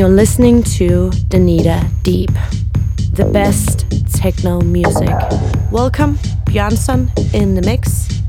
You're listening to Danita Deep, the best techno music. Welcome, Björnson in the mix.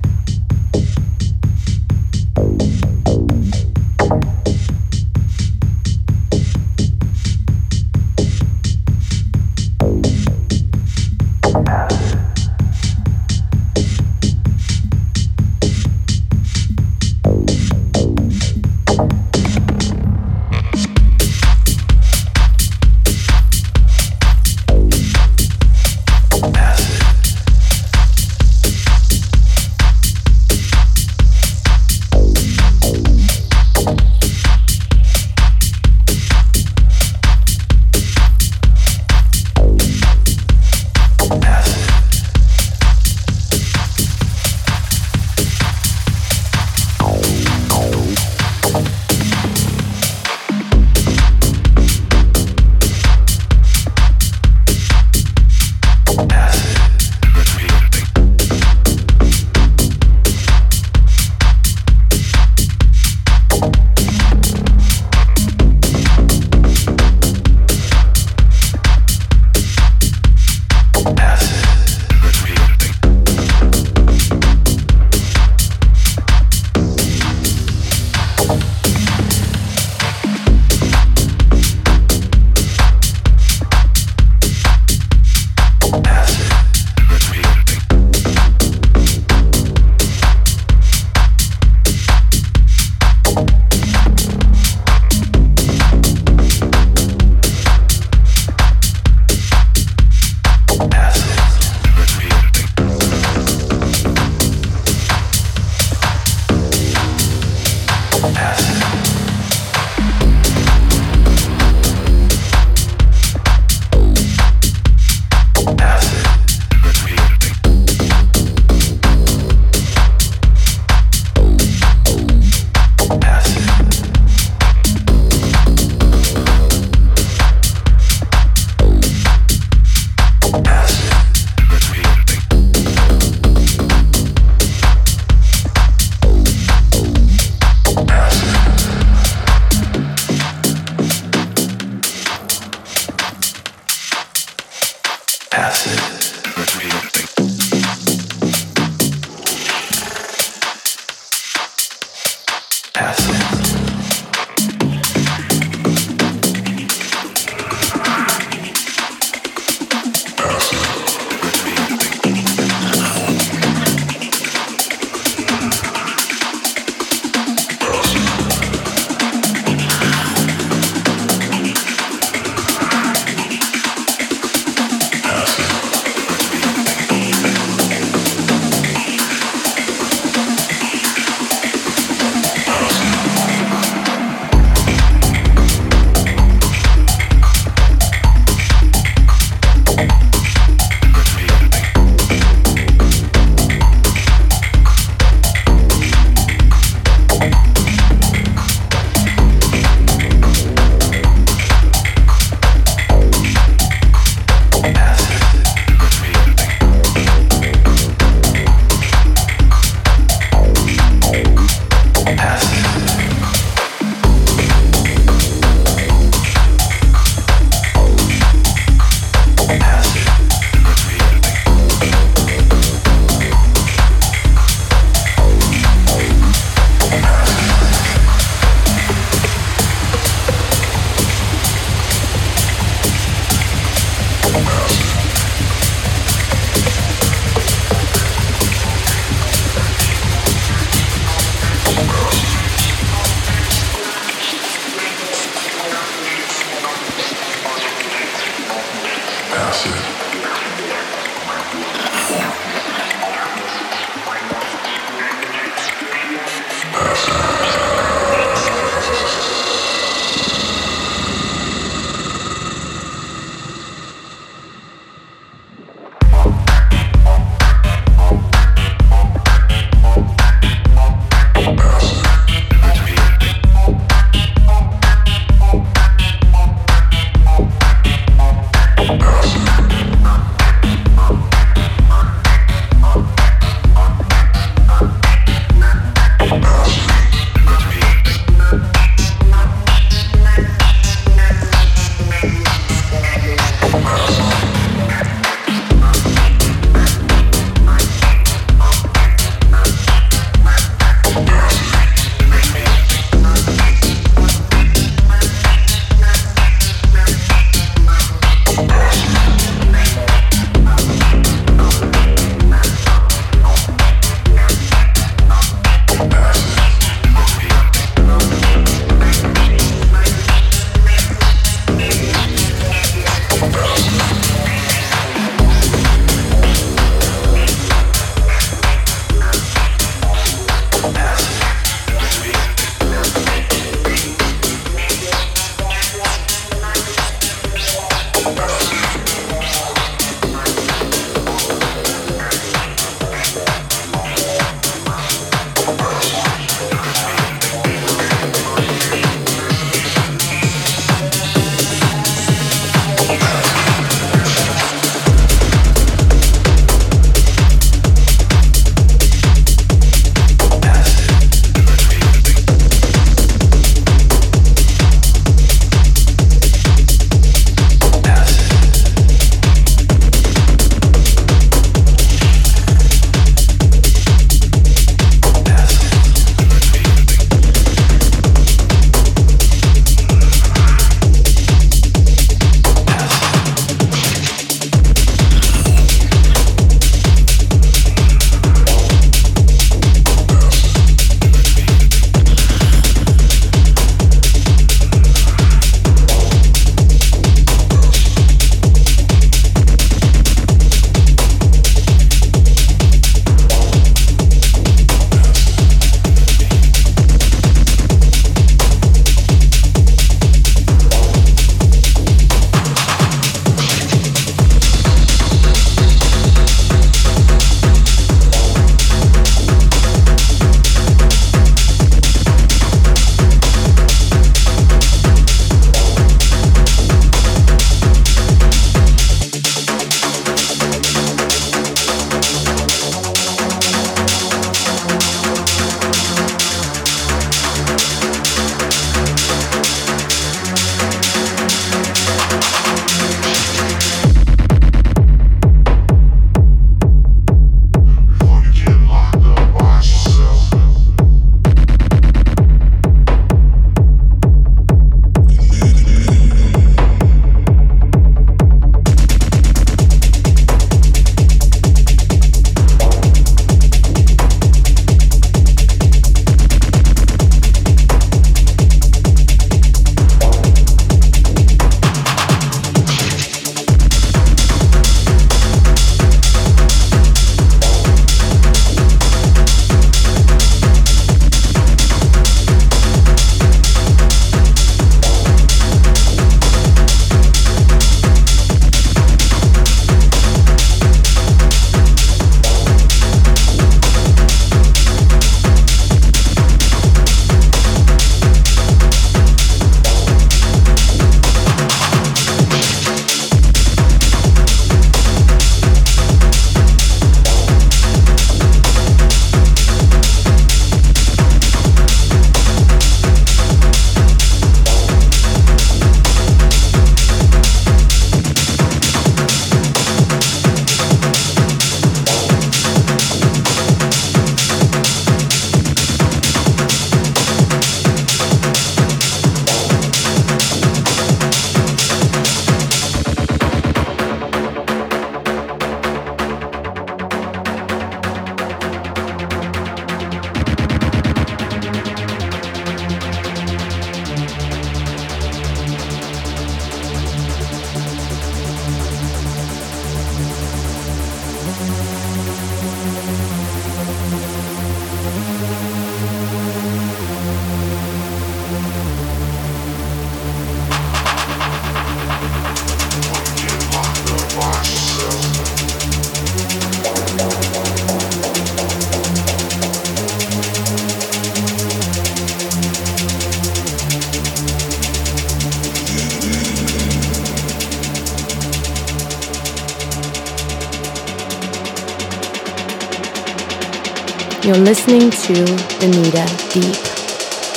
Listening to Danita Deep,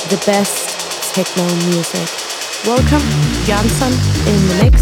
the best techno music. Welcome, Jansson in the mix.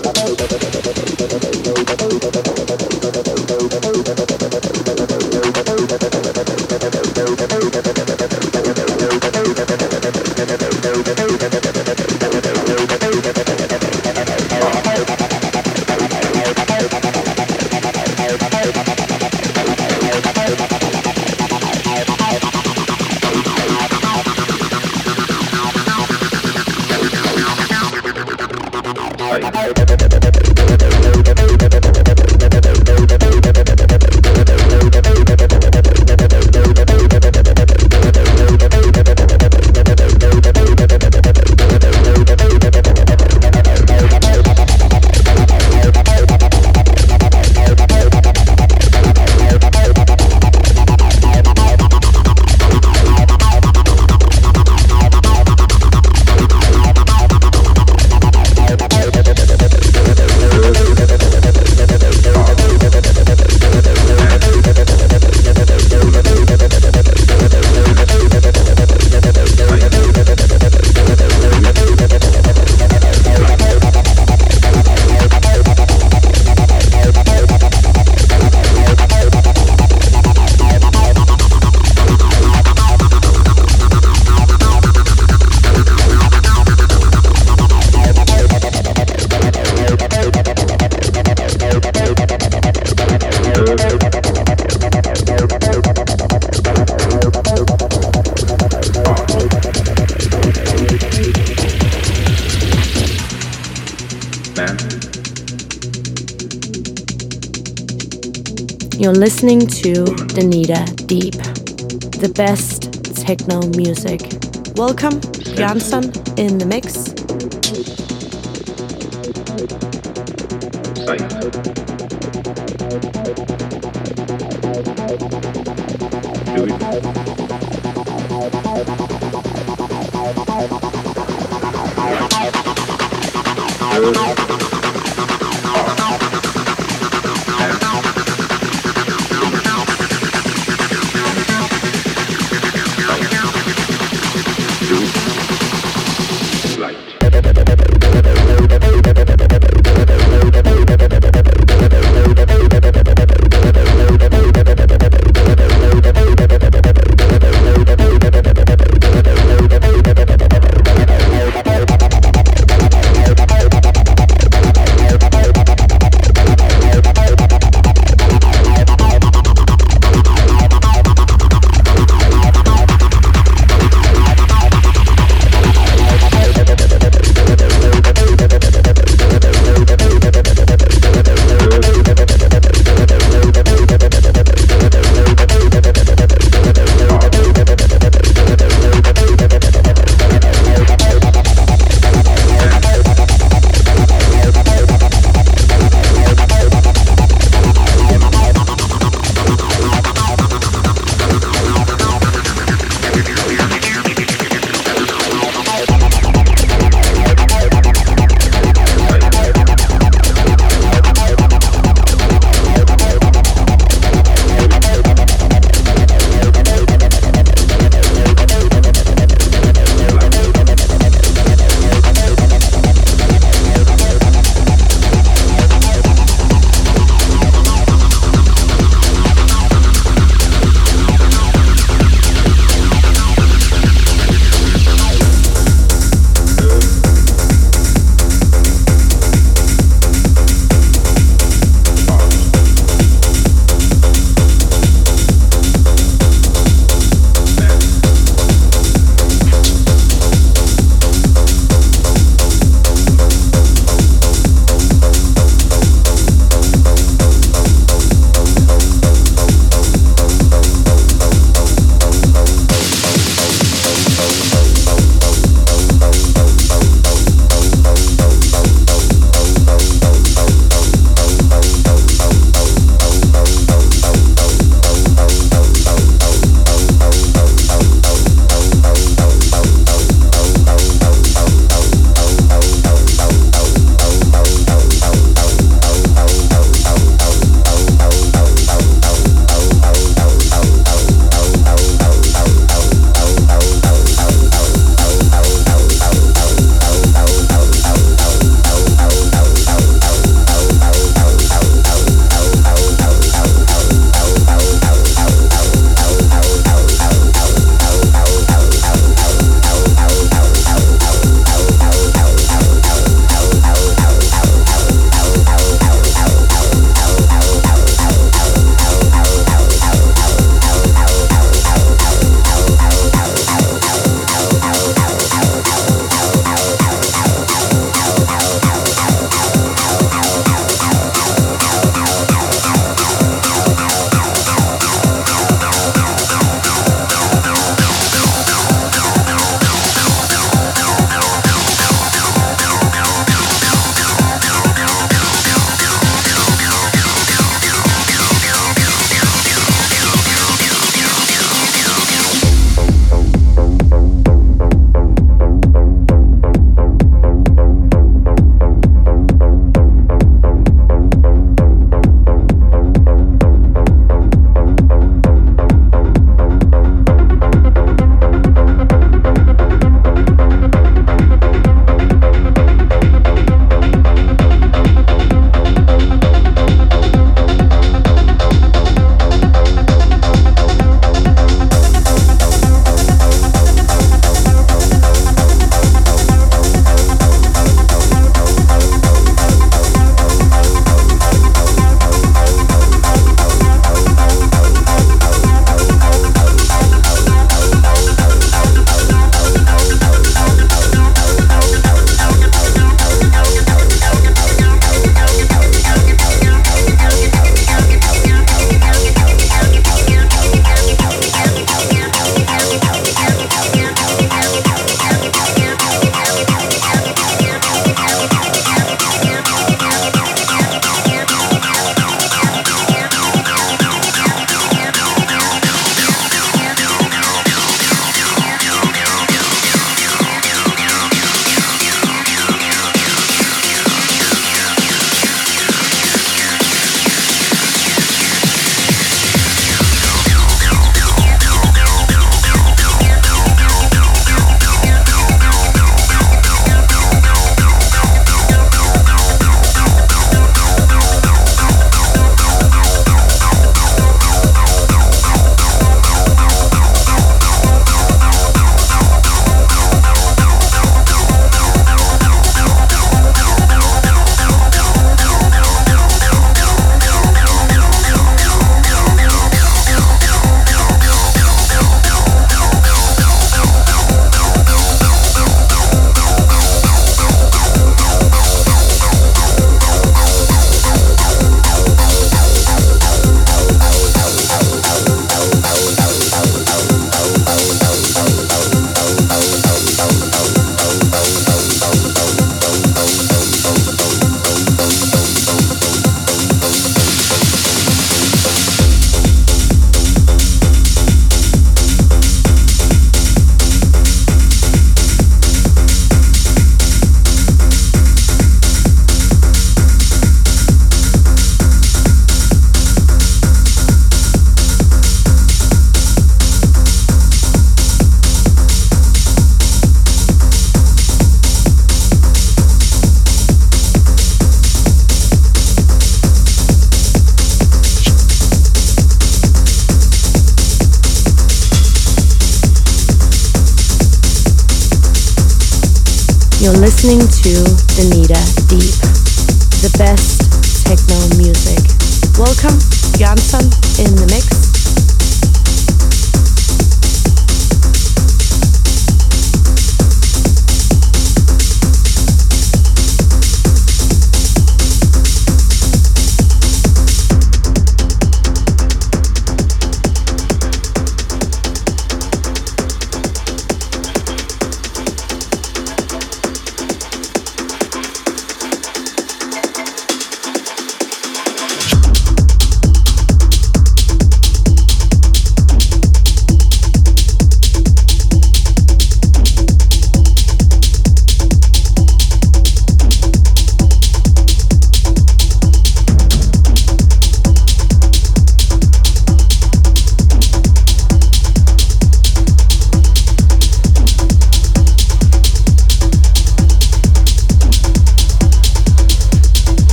Gracias. listening to Danita Deep, the best techno music. Welcome, Jansson, in the mix.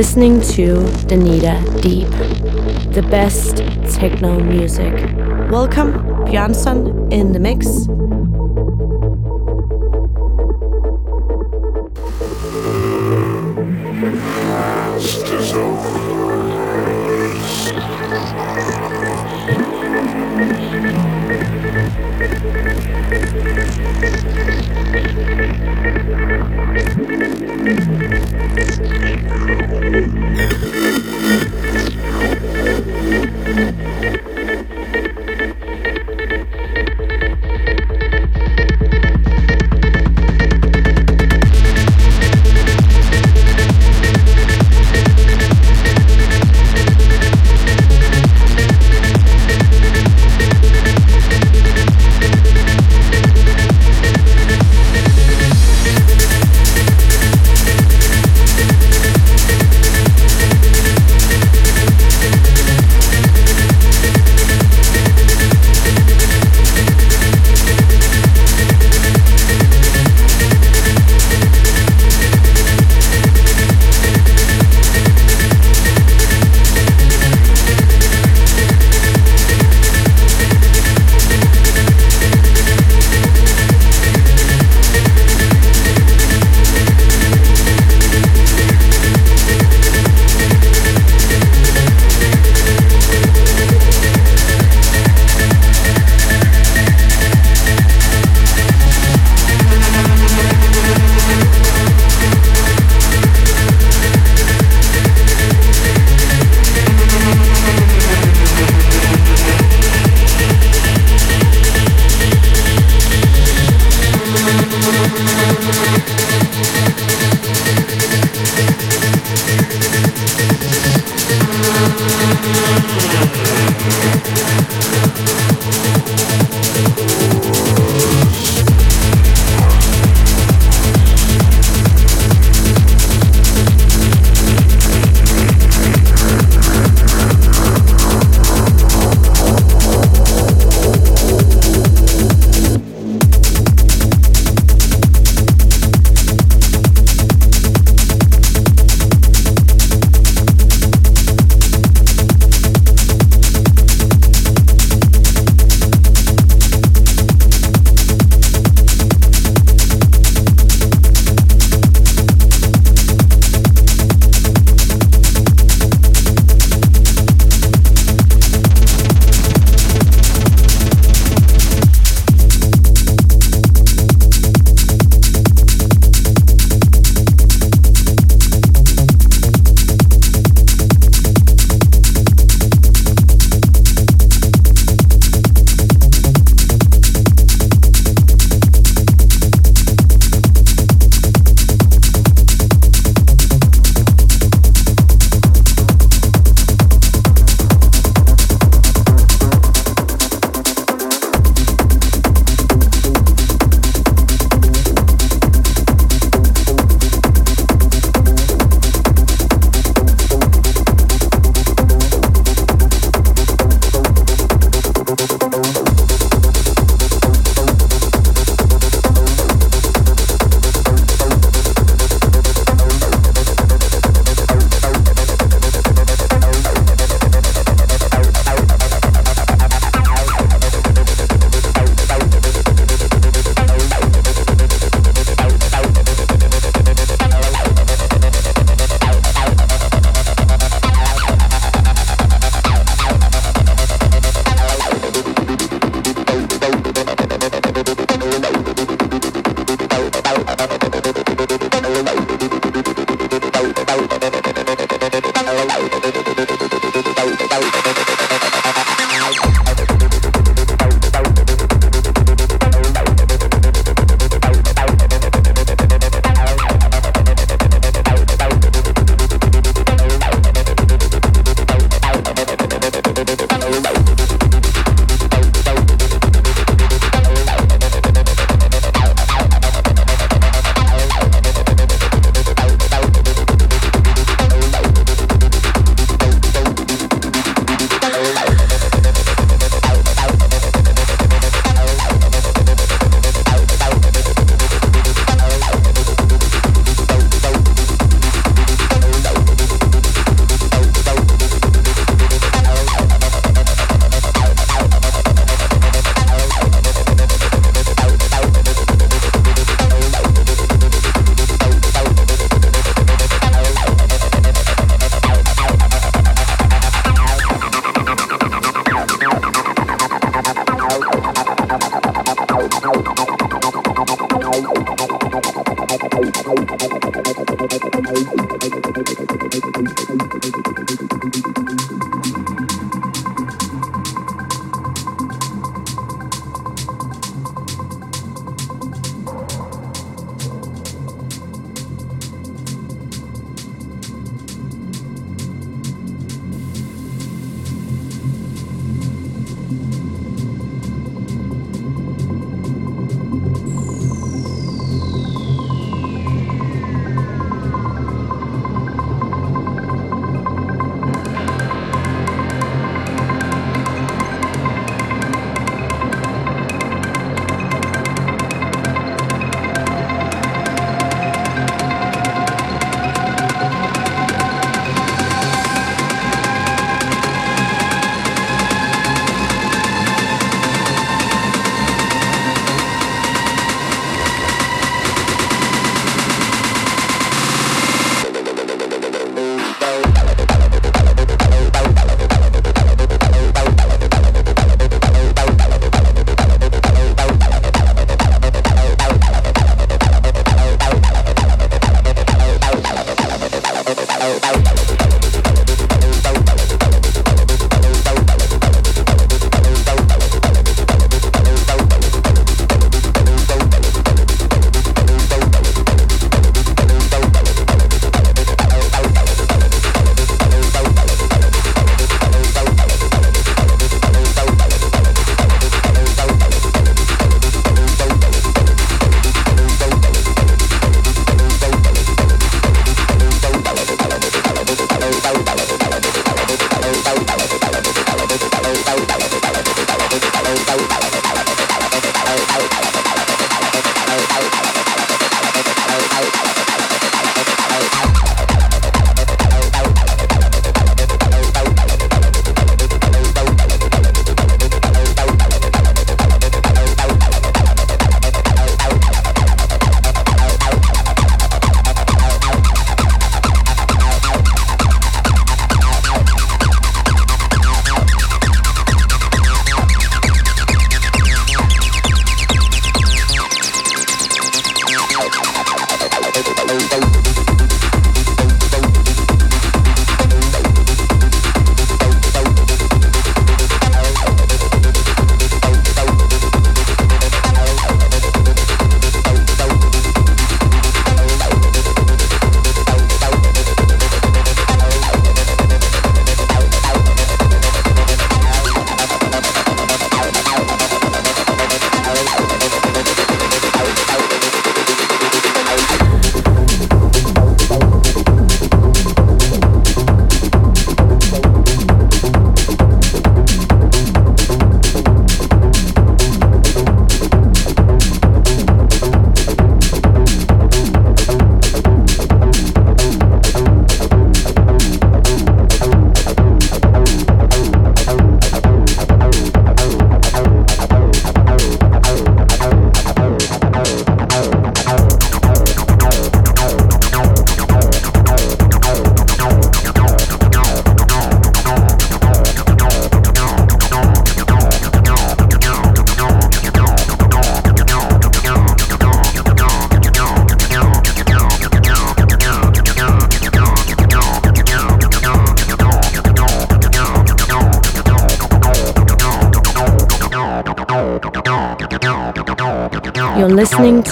Listening to Danita Deep, the best techno music. Welcome, Björnson in the mix.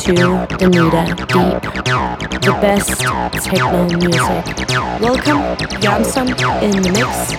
To Danita Deep, the best techno music. Welcome, Jansson in the The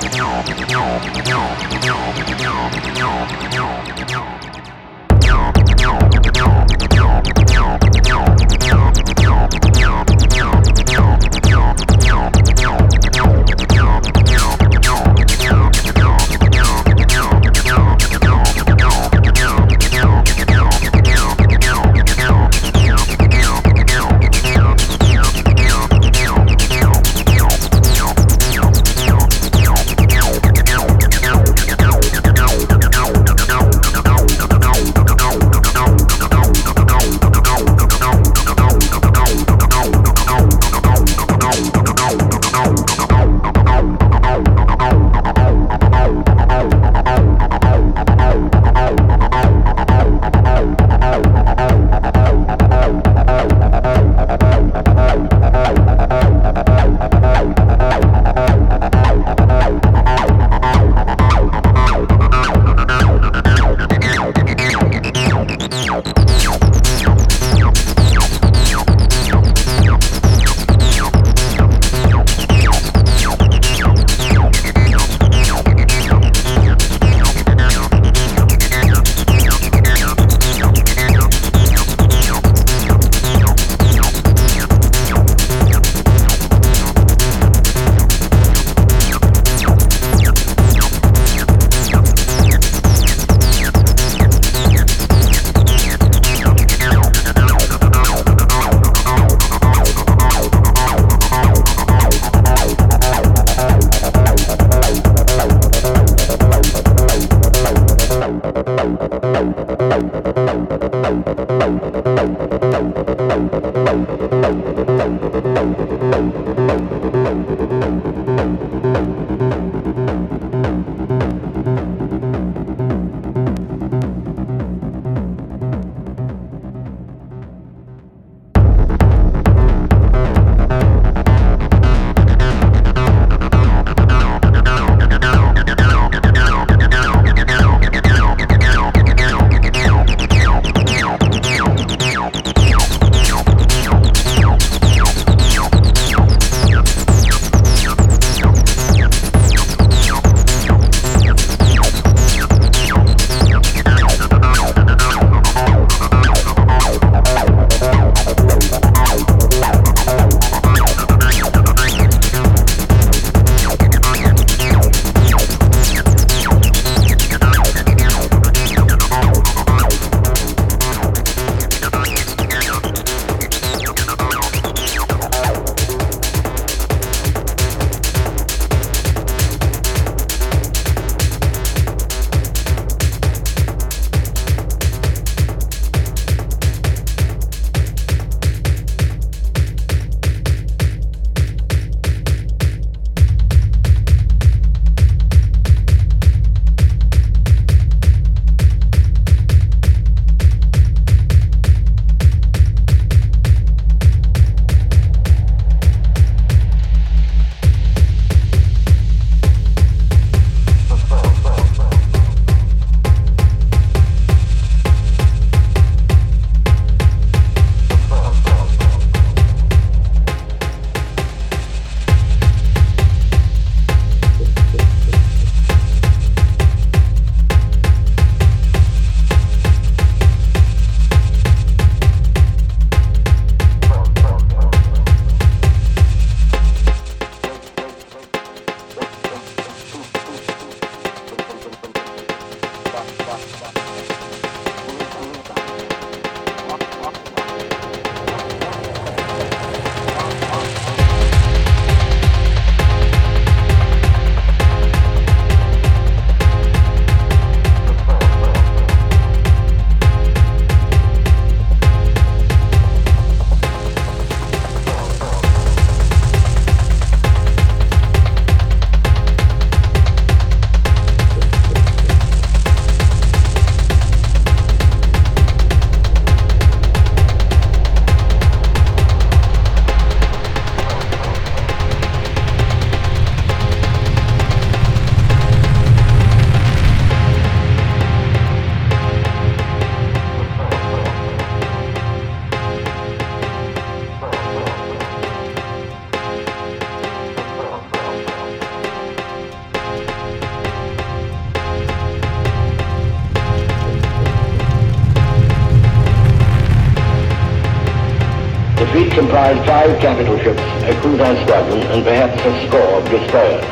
comprised five capital ships, a cruiser squadron, and perhaps a score of destroyers.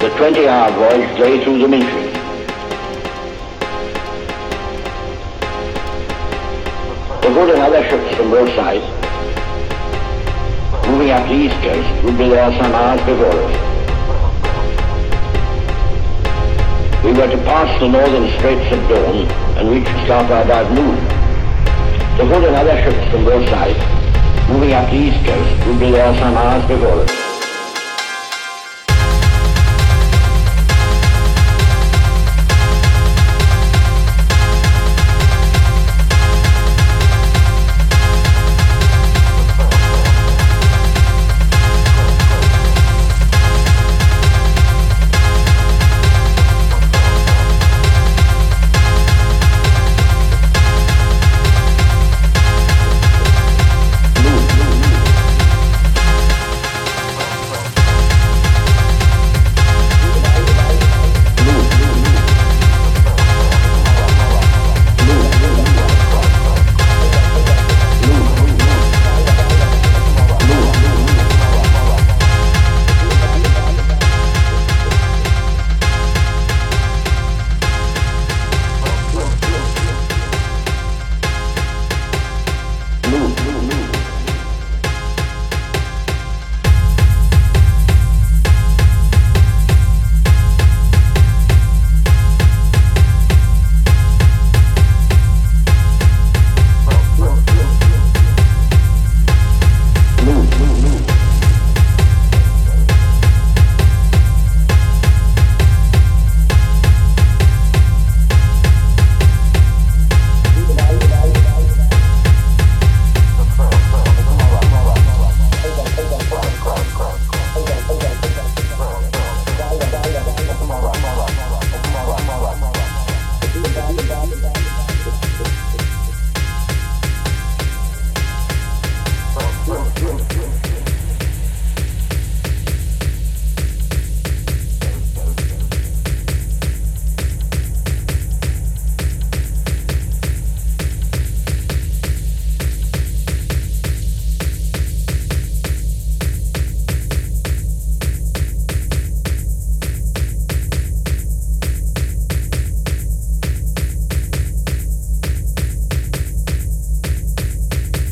The 20-hour voyage lay through the Minches. The Hood and other ships from both sides, moving up the east coast, would be there some hours before us. We were to pass the northern straits at dawn and reach Scapa about noon. The Hood and other ships from both sides, moving up the east coast, would be there some hours before.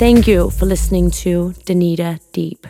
Thank you for listening to Danita Deep.